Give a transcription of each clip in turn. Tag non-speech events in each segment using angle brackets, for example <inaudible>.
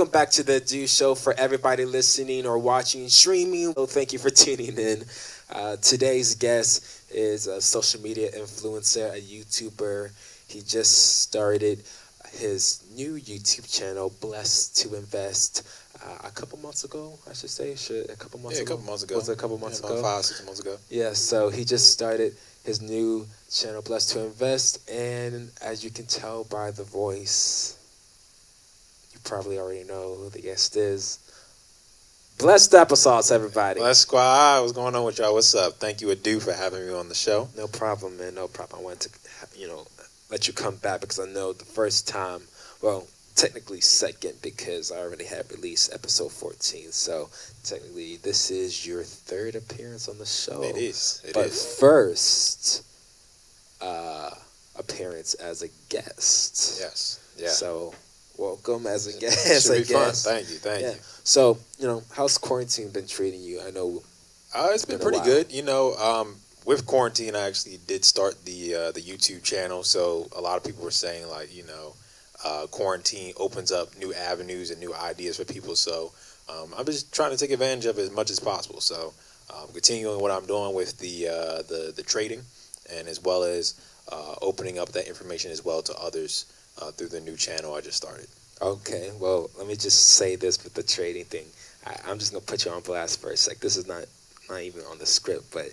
welcome back to the Adu Show for everybody listening or watching, streaming. Oh, thank you for <laughs> tuning in. Uh, today's guest is a social media influencer, a YouTuber. He just started his new YouTube channel, Blessed to Invest, uh, a couple months ago, I should say. Should a couple months yeah, ago? a couple months ago. Was it a couple months yeah, ago? Five, six months ago. Yeah, so he just started his new channel, Blessed to Invest, and as you can tell by the voice, probably already know who the guest is. Blessed Applesauce, everybody. Bless Squad, what's going on with y'all? What's up? Thank you, Adu, for having me on the show. No problem, man. No problem. I wanted to, you know, let you come back because I know the first time, well, technically second because I already had released episode 14. So technically, this is your third appearance on the show. It is. It but is. first uh, appearance as a guest. Yes. Yeah. So welcome as a guest. should be fun. Thank you. Thank Yeah. you. So you know, how's quarantine been treating you? I know. Uh, it's been, been pretty good. You know, um, with quarantine, I actually did start the uh, the YouTube channel. So a lot of people were saying like, you know, uh, quarantine opens up new avenues and new ideas for people. So um, I'm just trying to take advantage of it as much as possible. So um, continuing what I'm doing with the uh, the the trading, and as well as uh, opening up that information as well to others uh, through the new channel I just started. Okay, well, let me just say this with the trading thing. I, I'm just gonna put you on blast first. Like this is not not even on the script, but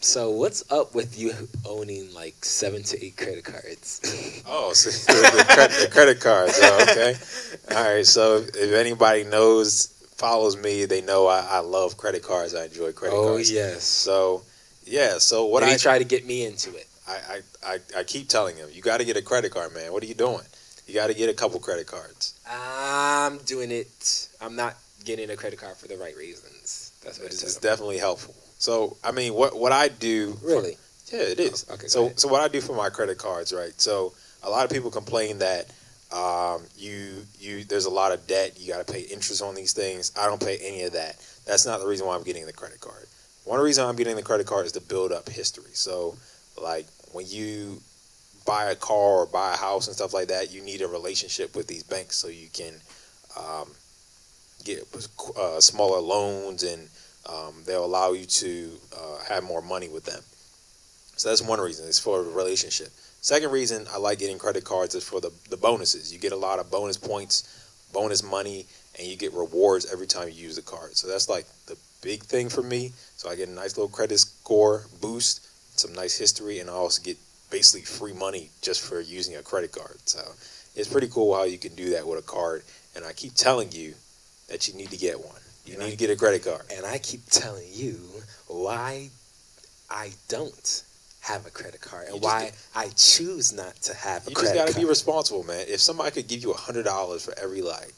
so what's up with you owning like seven to eight credit cards? <laughs> Oh, so <laughs> the, credit, the credit cards. Oh, okay. All right. So if, if anybody knows, follows me, they know I, I love credit cards. I enjoy credit oh cards. Oh yes. So yeah. So what What I, tried to get me into it? I, I, I, I keep telling him, you got to get a credit card, man. What are you doing? You got to get a couple credit cards. I'm doing it. I'm not getting a credit card for the right reasons. That's what It's, it it's definitely helpful. So I mean, what what I do? Really? Yeah, it is. Oh, okay, so so what I do for my credit cards, right? So a lot of people complain that um, you you there's a lot of debt. You got to pay interest on these things. I don't pay any of that. That's not the reason why I'm getting the credit card. One reason I'm getting the credit card is to build up history. So like when you buy a car or buy a house and stuff like that, you need a relationship with these banks so you can um, get uh, smaller loans and um, they'll allow you to uh, have more money with them. So that's one reason. It's for a relationship. Second reason I like getting credit cards is for the, the bonuses. You get a lot of bonus points, bonus money, and you get rewards every time you use the card. So that's like the big thing for me. So I get a nice little credit score boost, some nice history, and I also get basically free money just for using a credit card. So it's pretty cool how you can do that with a card. And I keep telling you that you need to get one. You And need I- to get a credit card. And I keep telling you why I don't have a credit card and why I choose not to have a credit card. You just got to be responsible, man. If somebody could give you a hundred dollars for every like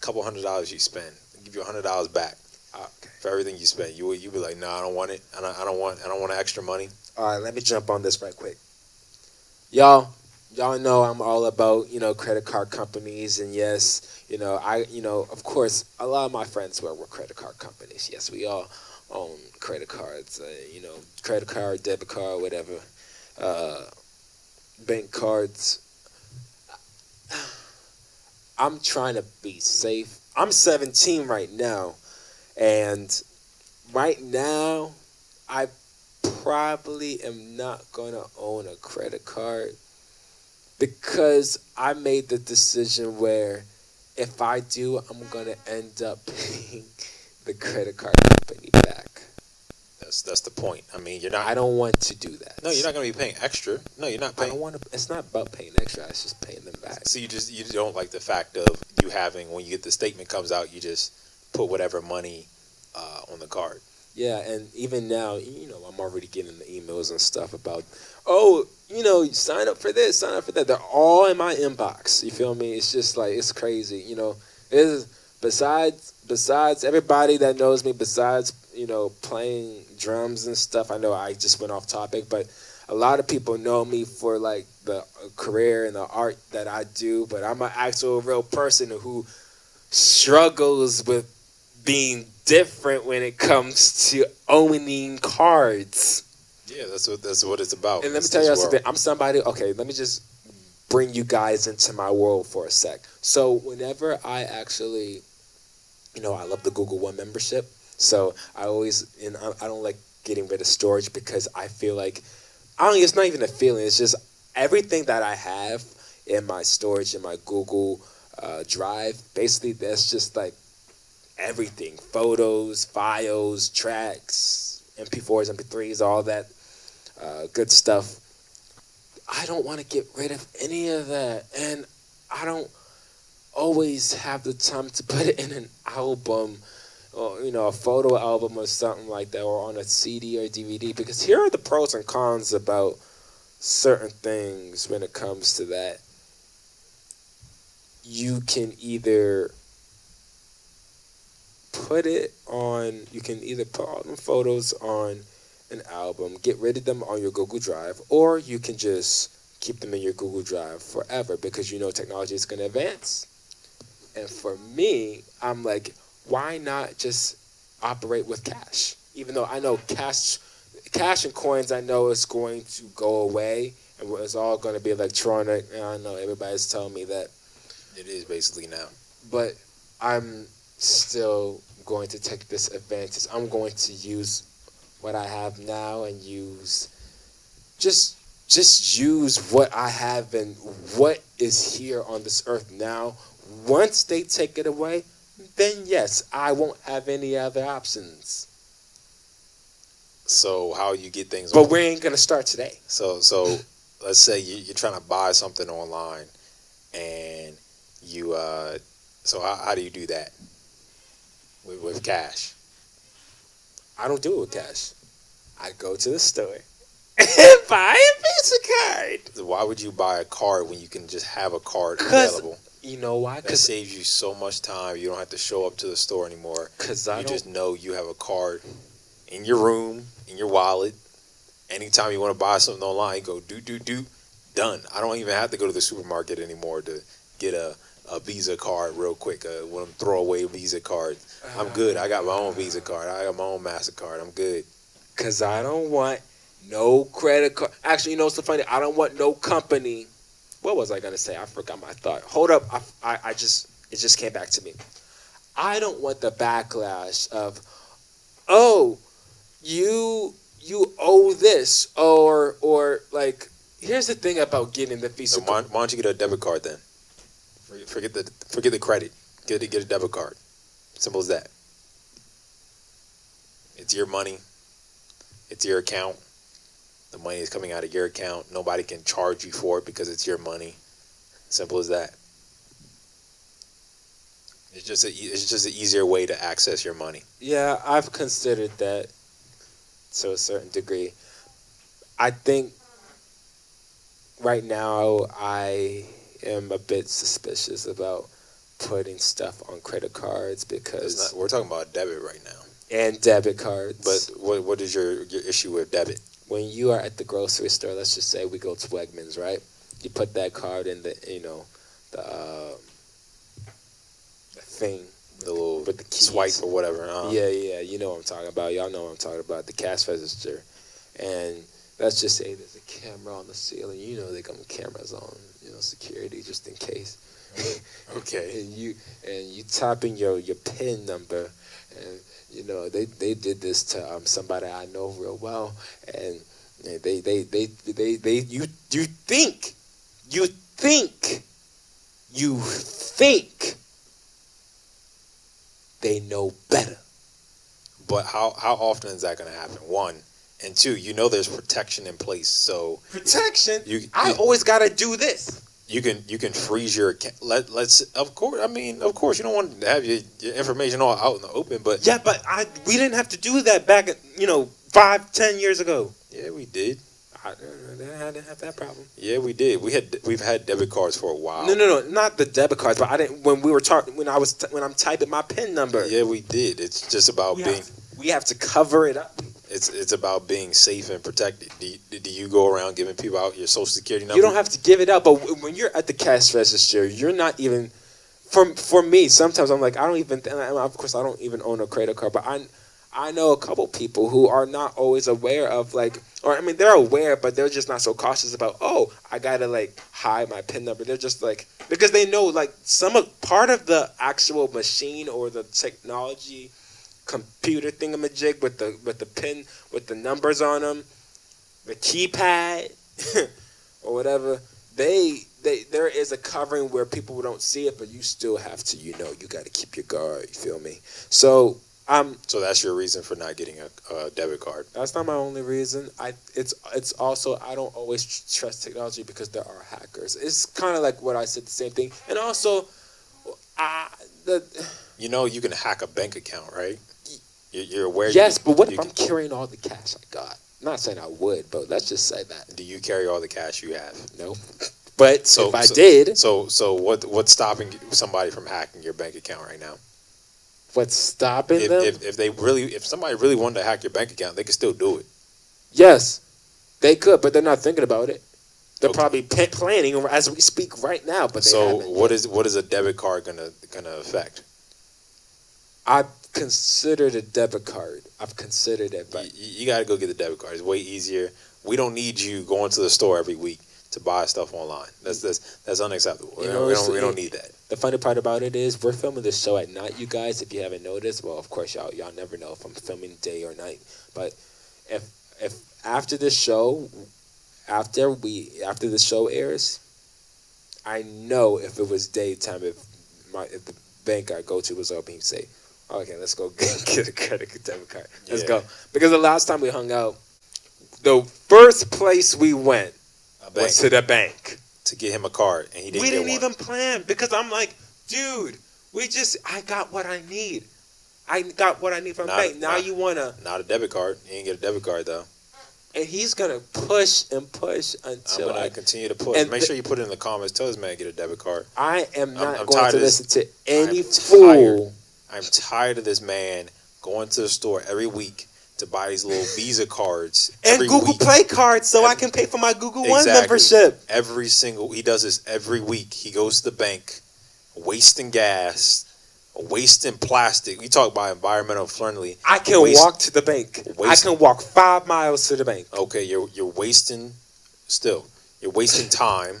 couple hundred dollars you spend, give you a hundred dollars back uh, Okay. for everything you spend, you would you be like, no, I don't want it. I don't, I don't want. I don't want extra money. All right, let me jump on this right quick. Y'all, y'all know I'm all about, you know, credit card companies and yes, you know, I, you know, of course, a lot of my friends work with credit card companies. Yes, we all own credit cards, uh, you know, credit card, debit card, whatever. Uh, bank cards. I'm trying to be safe. I'm 17 right now and right now I probably am not gonna own a credit card because I made the decision where if I do, I'm gonna end up <laughs> paying the credit card company back. That's that's the point. I mean, you're not. I don't want to do that. no, you're not going to be paying extra. No, you're not I paying. don't want to. It's not about paying extra. It's just paying them back. So you just you don't like the fact of you having when you get the statement comes out, you just put whatever money uh, on the card. Yeah, and even now, you know, I'm already getting the emails and stuff about, oh, you know, sign up for this, sign up for that. They're all in my inbox. You feel me? It's just like it's crazy. You know, is besides besides everybody that knows me, besides you know playing drums and stuff. I know I just went off topic, but a lot of people know me for like the uh, career and the art that I do. But I'm an actual real person who struggles with being different when it comes to owning cards. Yeah, that's what that's what it's about. And let me tell you something. I'm somebody. Okay, let me just bring you guys into my world for a sec. So whenever I actually, you know, I love the Google One membership. So I always, and I, I don't like getting rid of storage because I feel like, I don't. It's not even a feeling. It's just everything that I have in my storage in my Google uh, Drive. Basically, that's just like everything: photos, files, tracks, MP4s, MP3s, all that uh, good stuff. I don't want to get rid of any of that, and I don't always have the time to <laughs> put it in an album or you know a photo album or something like that or on a CD or DVD because here are the pros and cons about certain things when it comes to that you can either put it on you can either put all the photos on an album get rid of them on your google drive or you can just keep them in your google drive forever because you know technology is going to advance. And for me i'm like why not just operate with cash? Even though i know cash cash and coins i know is going to go away and it's all going to be electronic. And i know everybody's telling me that It is basically now. but I'm still going to take this advantage. I'm going to use what I have now and use just just use what I have and what is here on this earth now. Once they take it away, then yes, I won't have any other options. So how you get things? But on- we ain't gonna start today. So so let's say you, you're trying to buy something online, and you uh, so how, how do you do that with, with cash? I don't do it with cash. I go to the store and <laughs> buy a Visa card. Why would you buy a card when you can just have a card available? You know why? That saves you so much time. You don't have to show up to the store anymore. I You just know you have a card in your room, in your wallet. Anytime you want to buy something online, you go do do do, done. I don't even have to go to the supermarket anymore to get a, a Visa card real quick. Uh, one of them throwaway Visa cards. I'm good. I got my own Visa card. I got my own Mastercard. I'm good. Cause I don't want no credit card. Actually, you know what's so funny? I don't want no company. What was I gonna say? I forgot my thought. Hold up. I, I, I just it just came back to me. I don't want the backlash of, oh, you you owe this or or like. Here's the thing about getting the Visa. So why, why don't you get a debit card then? Forget, the forget the credit. Get a, get a debit card. Simple as that. It's your money. It's your account. The money is coming out of your account. Nobody can charge you for it because it's your money. Simple as that. It's just a, it's just an easier way to access your money. Yeah, I've considered that to a certain degree. I think right now I am a bit suspicious about putting stuff on credit cards because not, we're talking about debit right now. and debit cards. But what what is your, your issue with debit? when you are at the grocery store, let's just say we go to Wegmans, right? You put that card in the you know the, uh, the thing The little with the keys. swipe or whatever. uh Yeah, yeah, you know what I'm talking about. Y'all know what I'm talking about. The cash register, and let's just say there's a camera on the ceiling. You know they got cameras on, you know, security just in case. <laughs> Okay. and you and you type in your your pin number, and you know they they did this to um, somebody I know real well, and they they they they they you you think you think you think they know better. But how how often is that going to happen? One and two, you know there's protection in place, so protection. You- I always gotta do this. you can you can freeze your account. Let let's of course. I mean, of course, you don't want to have your, your information all out in the open, but Yeah, but I we didn't have to do that back, you know, five, ten years ago. yeah, we did. I, I didn't have that problem. Yeah, we did. We had we've had debit cards for a while. No, no, no, not the debit cards. But I didn't when we were talking when I was when I'm typing my pin number. Yeah, we did. It's just about we being. have, we have to cover it up. It's it's about being safe and protected. Do you, do you go around giving people out your social security number? You don't have to give it up, but when you're at the cash register, you're not even. For for me, sometimes I'm like I don't even. Of course, I don't even own a credit card, but I I know a couple people who are not always aware of like, or I mean, they're aware, but they're just not so cautious about. Oh, I gotta like hide my pin number. They're just like because they know like some part of the actual machine or the technology computer thingamajig with the with the pin with the numbers on them, the keypad <laughs> or whatever. They they there is a covering where people don't see it, but you still have to. You know, you got to keep your guard. You feel me? So um, So that's your reason for not getting a, a debit card. that's not my only reason. I it's it's also I don't always trust technology because there are hackers. It's kind of like what I said, the same thing. And also, I the You know, you can hack a bank account, right? You're, aware. yes, can- but what you if I'm carrying all the cash I got? I'm not saying I would, but let's just say that Do you carry all the cash you have? no. But So if I so- did, So so what what's stopping somebody from hacking your bank account right now? what's stopping If, them? if, if they really if somebody really wanted to hack your bank account, they could still do it. yes, they could, but they're not thinking about it. They're Okay. probably planning as we speak right now. But they So haven't what is what is a debit card gonna gonna affect? I've considered a debit card. I've considered it, but you, you got to go get the debit card. It's way easier. We don't need you going to the store every week to buy stuff online. That's that's that's unacceptable. We You don't, know, we, don't, we don't need that. The funny part about it is we're filming this show at night, you guys. If you haven't noticed, well, of course y'all y'all never know if I'm filming day or night. But if if after this show, after we after the show airs, I know if it was daytime, if my if the bank I go to was open, he'd say, "Okay, let's go <laughs> get, get a credit card, debit card. Let's Yeah. go." Because the last time we hung out, the first place we went was to the bank to get him a card, and he didn't we didn't even plan because I'm like, dude, we just I got what I need. I got what I need from the Not- bank. Now not- you wanna Not a debit card. You didn't get a debit card though. and he's gonna push and push until I'm gonna I, continue to push. Make the- sure you put it in the comments. Tell this man to get a debit card. I am not I'm going to listen to any I'm fool. I'm tired of this man going to the store every week to buy these little <laughs> Visa cards And every Google week. Play cards so I can pay for my Google One membership. every single he does this every week he goes to the bank wasting gas wasting plastic we talk about environmental friendly I can Waste- walk to the bank. I can walk five miles to the bank. okay you're you're wasting still you're wasting time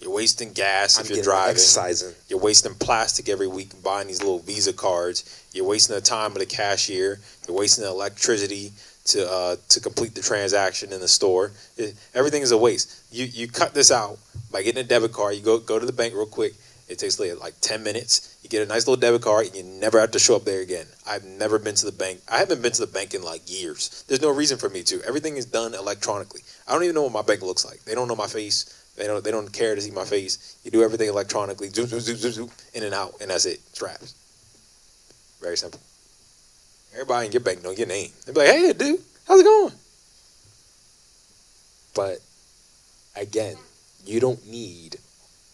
you're wasting gas I'm if you're getting driving. exercising. you're wasting plastic every week buying these little visa cards. You're wasting the time of the cashier. You're wasting the electricity to uh, to complete the transaction in the store. It- everything is a waste. You you cut this out by getting a debit card. You go go to the bank real quick. It takes like, like 10 minutes. You get a nice little debit card and you never have to show up there again. I've never been to the bank. I haven't been to the bank in like years. There's no reason for me to. Everything is done electronically. I don't even know what my bank looks like. They don't know my face they don't they don't care to see my face you do everything electronically zoom, zoom, zoom, zoom, zoom, in and out and that's it straps very simple everybody in your bank know your name they be like hey dude how's it going But again, you don't need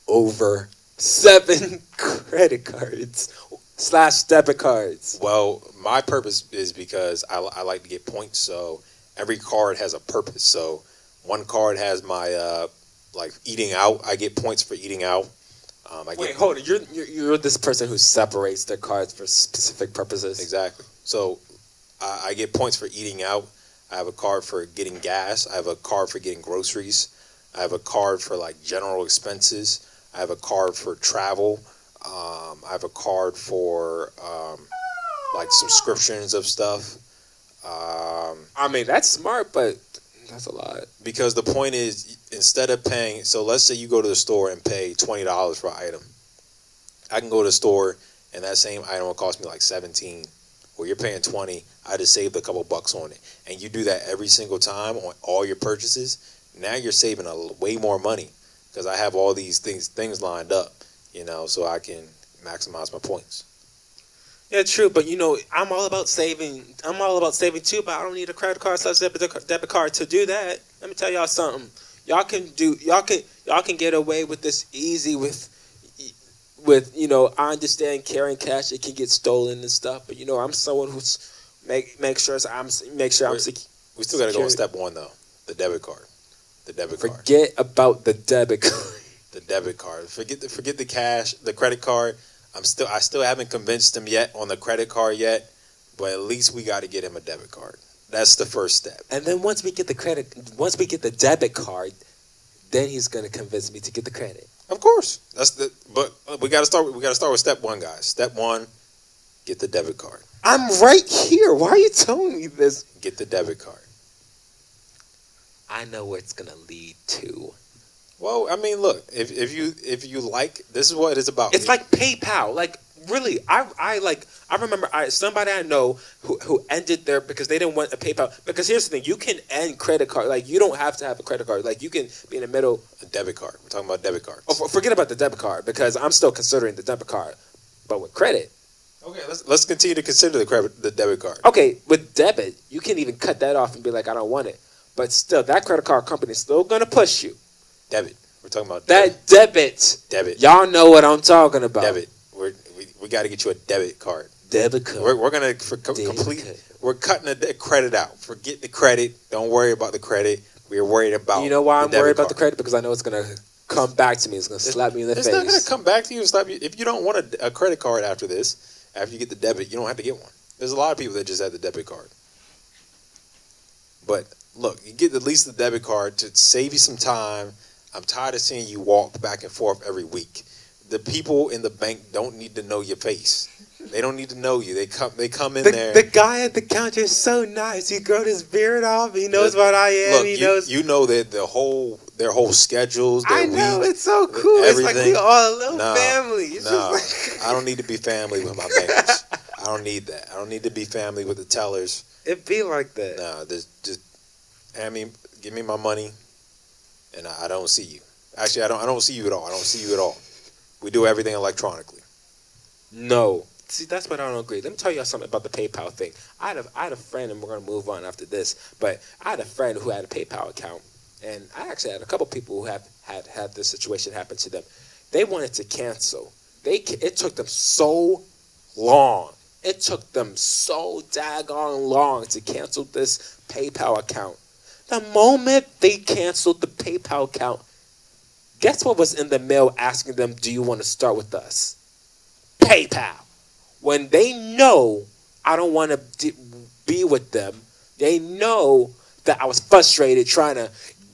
over seven <laughs> credit cards slash debit cards. Well, my purpose is because I, I like to get points. So every card has a purpose. So one card has my uh, like eating out. I get points for eating out. Um, I Wait, get hold on. You're, you're you're this person who separates their cards for specific purposes. exactly. So I, I get points for eating out. I have a card for getting gas. I have a card for getting groceries. I have a card for like general expenses. I have a card for travel. Um, I have a card for um, like subscriptions of stuff. Um, I mean, that's smart, but that's a lot. because the point is instead of paying so let's say you go to the store and pay $20 for an item. I can go to the store and that same item will cost me like 17 well you're paying 20 i just saved a couple bucks on it. And you do that every single time on all your purchases now you're saving a way more money. Because i have all these things things lined up you know so i can maximize my points Yeah, true. But you know, I'm all about saving. I'm all about saving too. But I don't need a credit card slash debit debit card to do that. Let me tell y'all something. Y'all can do. Y'all can. Y'all can get away with this easy with. With you know, I understand carrying cash. It can get stolen and stuff. But you know, I'm someone who's make make sure I'm make sure I'm We're- secure. we still got to go on step one though the debit card the debit card Forget about the debit card. the debit card. Forget the forget the cash, the credit card. I'm still I still haven't convinced him yet on the credit card yet. but at least we got to get him a debit card. That's the first step. And then once we get the credit, once we get the debit card, then he's gonna convince me to get the credit. Of course, that's the. But we got to start. We got to start with step one, guys. Step one, get the debit card. I'm right here. Why are you telling me this? Get the debit card. I know where it's gonna lead to. Well, I mean, look, if, if you if you like, this is what it's about. It's like PayPal. Like really, I I like I remember I somebody I know who who ended their because they didn't want a PayPal. Because here's the thing, you can end credit card. Like you don't have to have a credit card. Like you can be in the middle. a debit card. We're talking about debit cards. Oh, forget about the debit card because I'm still considering the debit card. But with credit, Okay, let's let's continue to consider the credit the debit card. okay, with debit, you can even cut that off and be like, I don't want it. But still, that credit card company is still gonna push you. Debit. We're talking about That debit, debit. y'all know what I'm talking about. Debit. We're, we we got to get you a debit card. debit card. We're, we're gonna for co- complete. card. We're cutting the credit out. Forget the credit. Don't worry about the credit. We're worried about. You know why I'm debit worried about the credit? Because I know it's gonna come back to me. It's gonna slap me in the it's face. It's not gonna come back to you and slap you. If you don't want a, a credit card after this, after you get the debit, you don't have to get one. There's a lot of people that just have the debit card. But look, you get at least the debit card to save you some time. I'm tired of seeing you walk back and forth every week. The people in the bank don't need to know your face. They don't need to know you. They come. They come in The, there. the guy at the counter is so nice. He grown his beard off. He knows Look- what I am. Look, he you, knows. you know that the whole their whole schedules. Their I know week, it's so cool. It's like everything. we all a little family. It's no, just like I don't need to be family with my bankers. I don't need that. I don't need to be family with the tellers. it be like that. No, there's just hand me, give me my money, and I, I don't see you. Actually, I don't. I don't see you at all. I don't see you at all. We do everything electronically. No. See, that's what I don't agree. Let me tell you something about the PayPal thing. I had a, I had a friend, and we're to move on after this, but I had a friend who had a PayPal account, and I actually had a couple people who have had had this situation happen to them. They wanted to cancel. They It took them so long. It took them so daggone long to cancel this PayPal account. The moment they canceled the PayPal account, guess what was in the mail asking them, Do you want to start with us? PayPal. When they know I don't want to be with them, they know that I was frustrated trying to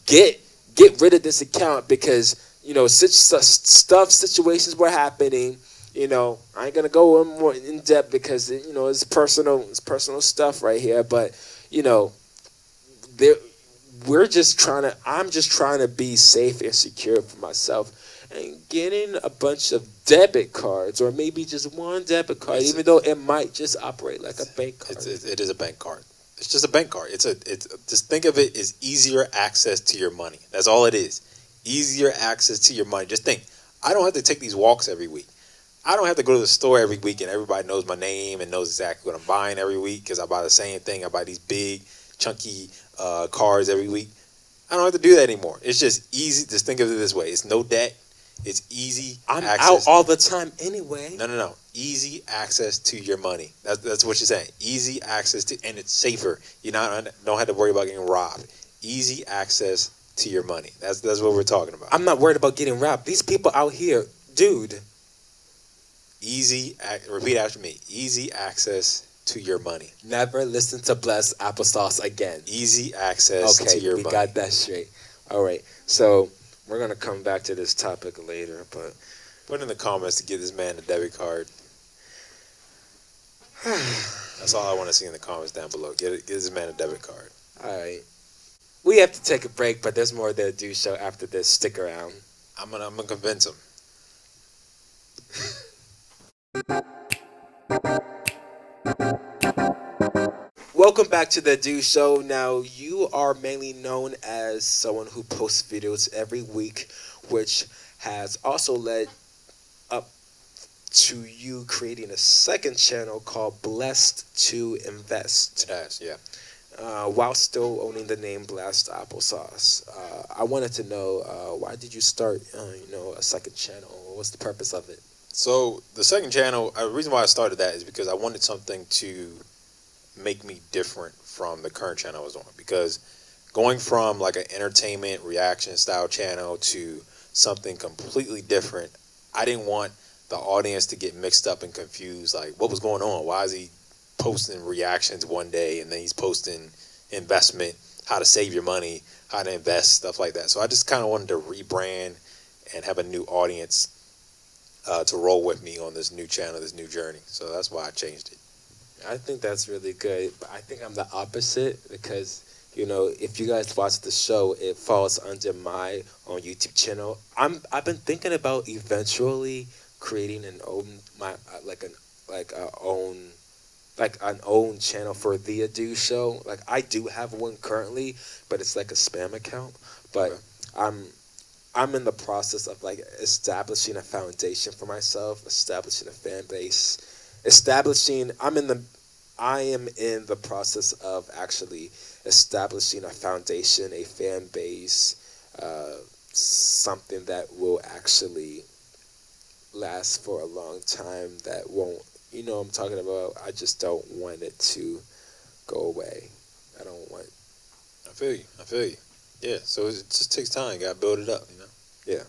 get get rid of this account because you know such, stuff situations were happening. You know, I ain't gonna go in more in depth because you know it's personal it's personal stuff right here. But you know, there we're just trying to. I'm just trying to be safe and secure for myself and getting a bunch of debit cards or maybe just one debit card, It's- even though it might just operate like a bank card. It's, it, it is a bank card. It's just a bank card. It's a. It's just think of it as easier access to your money. That's all it is. Easier access to your money. Just think. I don't have to take these walks every week. I don't have to go to the store every week and everybody knows my name and knows exactly what I'm buying every week because I buy the same thing. I buy these big, chunky uh, cards every week. I don't have to do that anymore. It's just easy. Just think of it this way: it's no debt. It's easy I'm access. out all the time anyway. No, no, no. Easy access to your money. That's that's what you're saying. Easy access to, and it's safer. You not don't have to worry about getting robbed. Easy access to your money. That's that's what we're talking about. I'm not worried about getting robbed. These people out here, dude. Easy. Repeat after me. Easy access to your money. Never listen to Blessed Applesauce again. Easy access Okay, to your we money. got that straight. All right, so we're gonna come back to this topic later, but Put in the comments to give this man a debit card. <sighs> That's all I want to see in the comments down below. Get it, get this man a debit card. all right. We have to take a break, but there's more to do show after this. Stick around. I'm gonna I'm gonna convince him. <laughs> Welcome back to the Adu Show. Now, you are mainly known as someone who posts videos every week, which has also led up to you creating a second channel called Blessed to Invest, Yes, yeah. uh, while still owning the name Blessed Applesauce. Uh, I wanted to know uh, why did you start, uh, you know, a second channel? What's the purpose of it? So the second channel, uh, the reason why I started that is because I wanted something to make me different from the current channel I was on. Because going from like an entertainment reaction style channel to something completely different, I didn't want the audience to get mixed up and confused. Like, what was going on? Why is he posting reactions one day, and then he's posting investment, how to save your money, how to invest, stuff like that. So I just kind of wanted to rebrand and have a new audience uh, to roll with me on this new channel, this new journey. So that's why I changed it. I think that's really good. But I think I'm the opposite because you know if you guys watch the show, it falls under my own YouTube channel. I'm I've been thinking about eventually creating an own my like an like a own like an own channel for the Adu show. Like I do have one currently, but it's like a spam account. But Okay. I'm I'm in the process of like establishing a foundation for myself, establishing a fan base, establishing I'm in the I am in the process of actually establishing a foundation, a fan base, uh, something that will actually last for a long time that won't you know I'm talking about I just don't want it to go away. I don't want I feel you. I feel you. Yeah. So it just takes time. You gotta build it up. Know.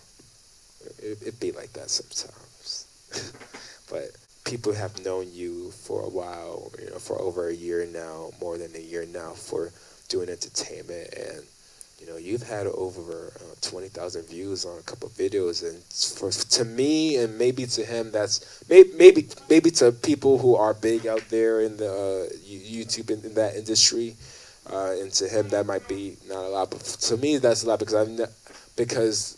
it, it be like that sometimes. <laughs> but people have known you for a while, you know, for over a year now, more than a year now for doing entertainment and you know, you've had over uh, 20,000 views on a couple videos and for to me and maybe to him that's maybe maybe maybe to people who are big out there in the uh, YouTube in, in that industry uh, and to him that might be not a lot but to me that's a lot because I've because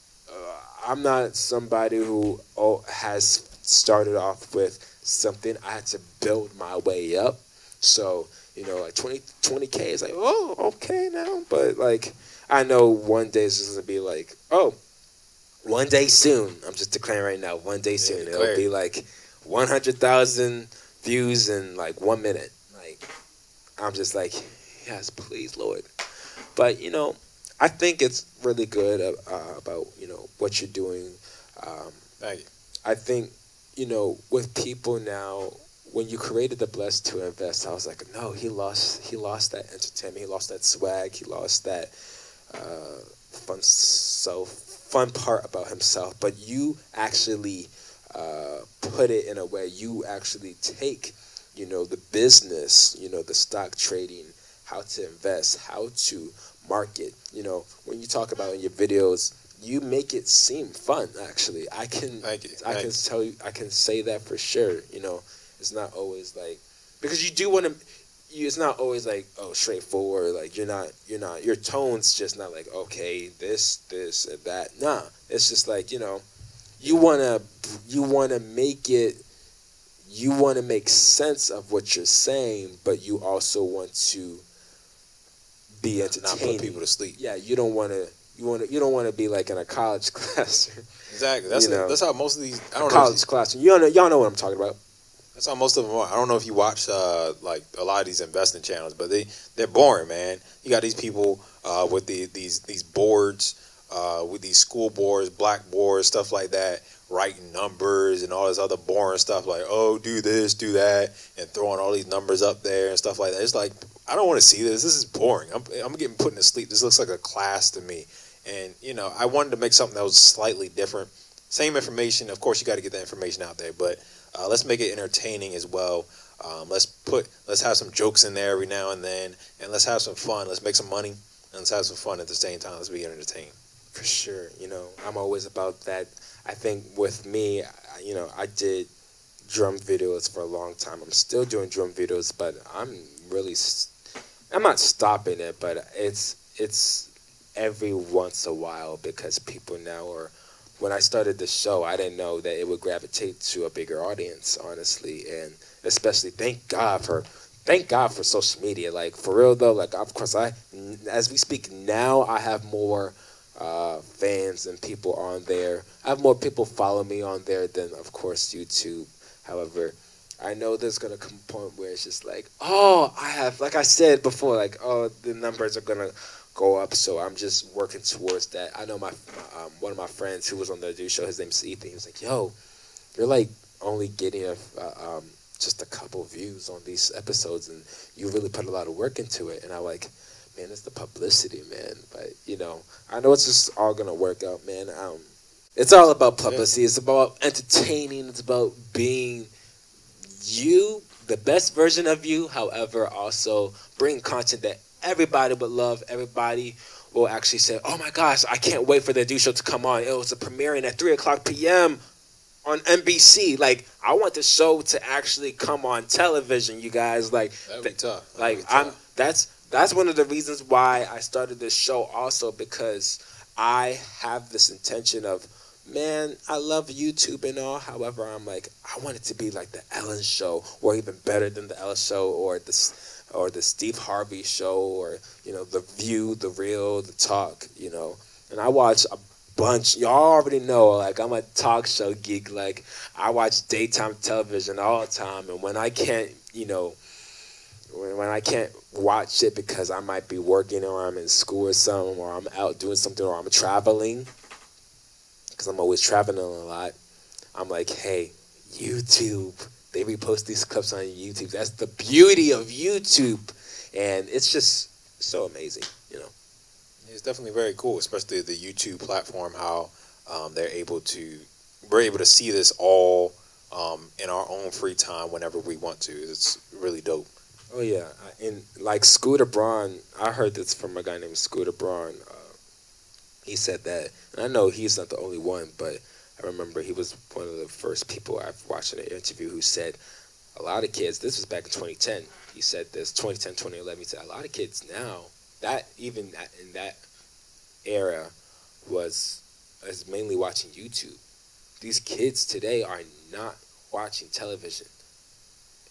I'm not somebody who oh, has started off with something. I had to build my way up. So, you know, like 20, 20K is like, oh, okay now. But, like, I know one day it's just going to be like, oh, one day soon. I'm just declaring right now, one day soon. It'll be like 100,000 views in like one minute. Like, I'm just like, yes, please, Lord. But, you know, I think it's really good uh, uh, about you know what you're doing. Um, Thank you. I think you know with people now. When you created the blessed to invest, I was like, no, he lost. He lost that entertainment. He lost that swag. He lost that uh, fun self, fun part about himself. But you actually uh, put it in a way. You actually take, you know, the business, you know, the stock trading, how to invest, how to market. You know, when you talk about in your videos, you make it seem fun. Actually, I can. I Thank can tell you, I can say that for sure. You know, it's not always like because you do want to. You, it's not always like oh straightforward. Like you're not, you're not. Your tone's just not like okay, this, this, and that. Nah, it's just like you know, you wanna, you wanna make it. You want to make sense of what you're saying, but you also want to be Not entertaining. put people to sleep. yeah, you don't want to. You want to. You don't want to be like in a college <laughs> class. Exactly. That's You know. that's how most of these. I don't know. college classroom. Y'all know, y'all know what I'm talking about. That's how most of them are. I don't know if you watch uh, like a lot of these investing channels, but they they're boring, man. You got these people uh, with the, these these boards, uh, with these school boards, blackboards, stuff like that, writing numbers and all this other boring stuff like oh do this, do that, and throwing all these numbers up there and stuff like that. It's like I don't want to see this. This is boring. I'm I'm getting put to sleep. This looks like a class to me. And you know, I wanted to make something that was slightly different. Same information, of course. You got to get that information out there, but uh, let's make it entertaining as well. Um, let's put let's have some jokes in there every now and then, and let's have some fun. Let's make some money, and let's have some fun at the same time. Let's be entertained. For sure, you know, I'm always about that. I think with me, you know, I did drum videos for a long time. I'm still doing drum videos, but I'm really, I'm not stopping it, but it's it's every once a while because people now are. When I started the show, I didn't know that it would gravitate to a bigger audience, honestly, and especially thank God for thank God for social media. Like for real though, like of course I, as we speak now, I have more uh, fans and people on there. I have more people follow me on there than, of course, YouTube. However, I know there's gonna come a point where it's just like, oh, I have, like I said before, like, oh, the numbers are gonna go up. So I'm just working towards that. I know my um, one of my friends who was on the Adu show. His name's Ethan. He was like, yo, you're like only getting a, uh, um, just a couple views on these episodes, and you really put a lot of work into it. And I like, man, it's the publicity, man. But you know, I know it's just all gonna work out, man. Um, it's all about publicity. It's about entertaining. It's about being you the best version of you. However, also bring content that everybody would love. Everybody will actually say, "Oh my gosh, I can't wait for the new show to come on." It was a premiering at three o'clock p.m. on NBC. Like, I want the show to actually come on television. You guys, like, be tough. That'd like be I'm. That's that's one of the reasons why I started this show. Also, because I have this intention of. Man, I love YouTube and all. However, I'm like, I want it to be like the Ellen Show, or even better than the Ellen Show, or the or the Steve Harvey Show, or you know, the View, the Real, the Talk. You know, and I watch a bunch. Y'all already know, like I'm a talk show geek. Like I watch daytime television all the time, and when I can't, you know, when, when I can't watch it because I might be working or I'm in school or something, or I'm out doing something, or I'm traveling, because I'm always traveling a lot. I'm like, hey, YouTube. They repost these clips on YouTube. That's the beauty of YouTube, and it's just so amazing, you know. It's definitely very cool, especially the YouTube platform. How um, they're able to, we're able to see this all um, in our own free time whenever we want to. It's really dope. Oh yeah, and like Scooter Braun, I heard this from a guy named Scooter Braun. Uh, he said that, and I know he's not the only one, but I remember he was one of the first people I've watched in an interview who said a lot of kids. This was back in 2010. He said this 2010, 2011. He said a lot of kids now that even that, in that era was is mainly watching YouTube. These kids today are not watching television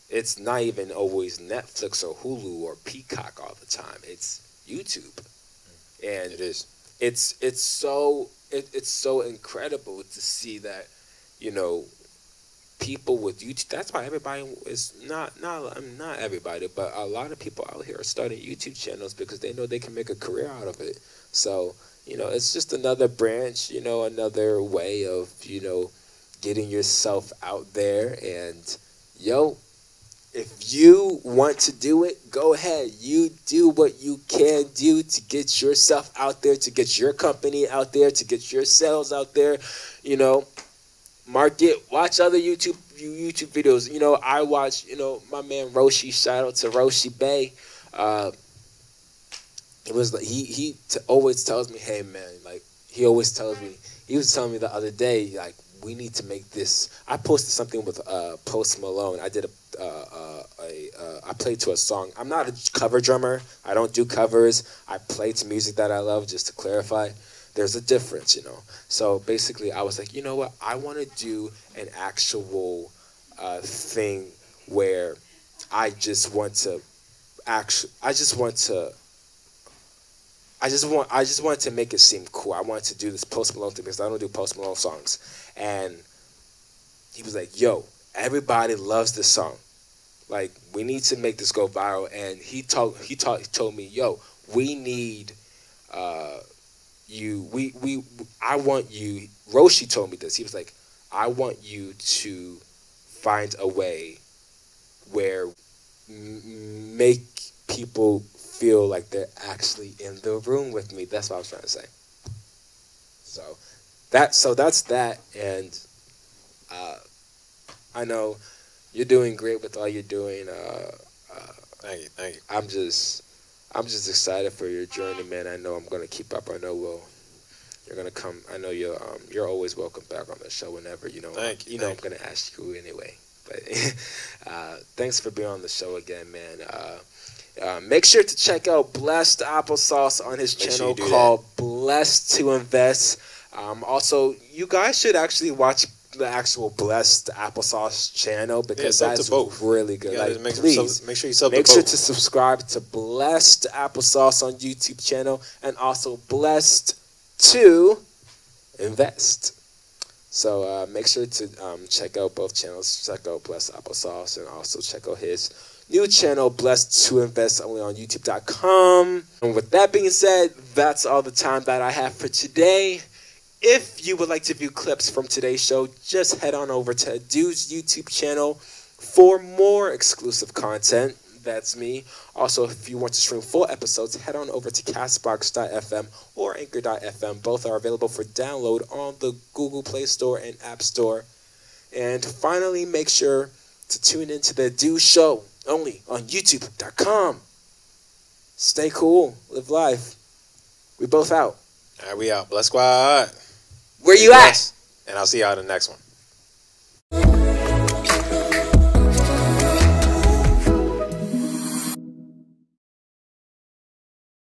it's not even always Netflix or Hulu or Peacock all the time. It's YouTube, and It is. It's it's so it, it's so incredible to see that you know people with YouTube. That's why everybody is not not I mean, not everybody, but a lot of people out here are starting YouTube channels because they know they can make a career out of it. So you know, it's just another branch. You know, another way of you know getting yourself out there and yo if you want to do it, go ahead. You do what you can do to get yourself out there, to get your company out there, to get your sales out there. You know, market. Watch other YouTube YouTube videos. You know, I watch. You know, my man Roshi. Shout out to Roshi Bay. Uh, it was like he he t- always tells me, hey man, like he always tells me. He was telling me the other day, like we need to make this. I posted something with uh, Post Malone. I did a, uh, uh, uh, I played to a song. I'm not a cover drummer. I don't do covers. I play to music that I love. Just to clarify, there's a difference, you know. So basically, I was like, you know what? I want to do an actual uh, thing where I just want to actually. I just want to. I just want I just wanted to make it seem cool. I wanted to do this Post Malone thing because I don't do Post Malone songs. And he was like, "Yo, everybody loves this song. Like, we need to make this go viral." And he told he he told me, "Yo, we need uh, you. We we I want you." Roshi told me this. He was like, "I want you to find a way where make people feel like they're actually in the room with me. That's what I was trying to say. So that so that's that, and uh, I know you're doing great with all you're doing. Uh, uh, Thank you. Thank you. I'm just I'm just excited for your journey, man. I know I'm gonna keep up. I know we'll. You're gonna come. I know you're. Um, you're always welcome back on the show whenever you know. Thank you, You know I'm gonna ask you anyway. But <laughs> uh, thanks for being on the show again, man. Uh, uh, make sure to check out Blessed Applesauce on his Make channel do called Blessed to Invest. Um, also, you guys should actually watch the actual Blessed Applesauce channel because to that's both. really good. Like, make, sure- please sub- make sure you sub make sure to subscribe to Blessed Applesauce on YouTube channel and also Blessed to Invest. So uh, make sure to um, check out both channels. Check out Blessed Applesauce and also check out his new channel, Blessed to Invest, only on YouTube.com. And with that being said, that's all the time that I have for today. If you would like to view clips from today's show, just head on over to Adu's YouTube channel for more exclusive content. That's me. Also, if you want to stream full episodes, head on over to Castbox.fm or Anchor.fm. Both are available for download on the Google Play Store and App Store. And finally, make sure to tune into the Adu Show only on YouTube.com. Stay cool, live life. We both out. All right, we out. Bless squad. Where you at? And I'll see y'all in the next one.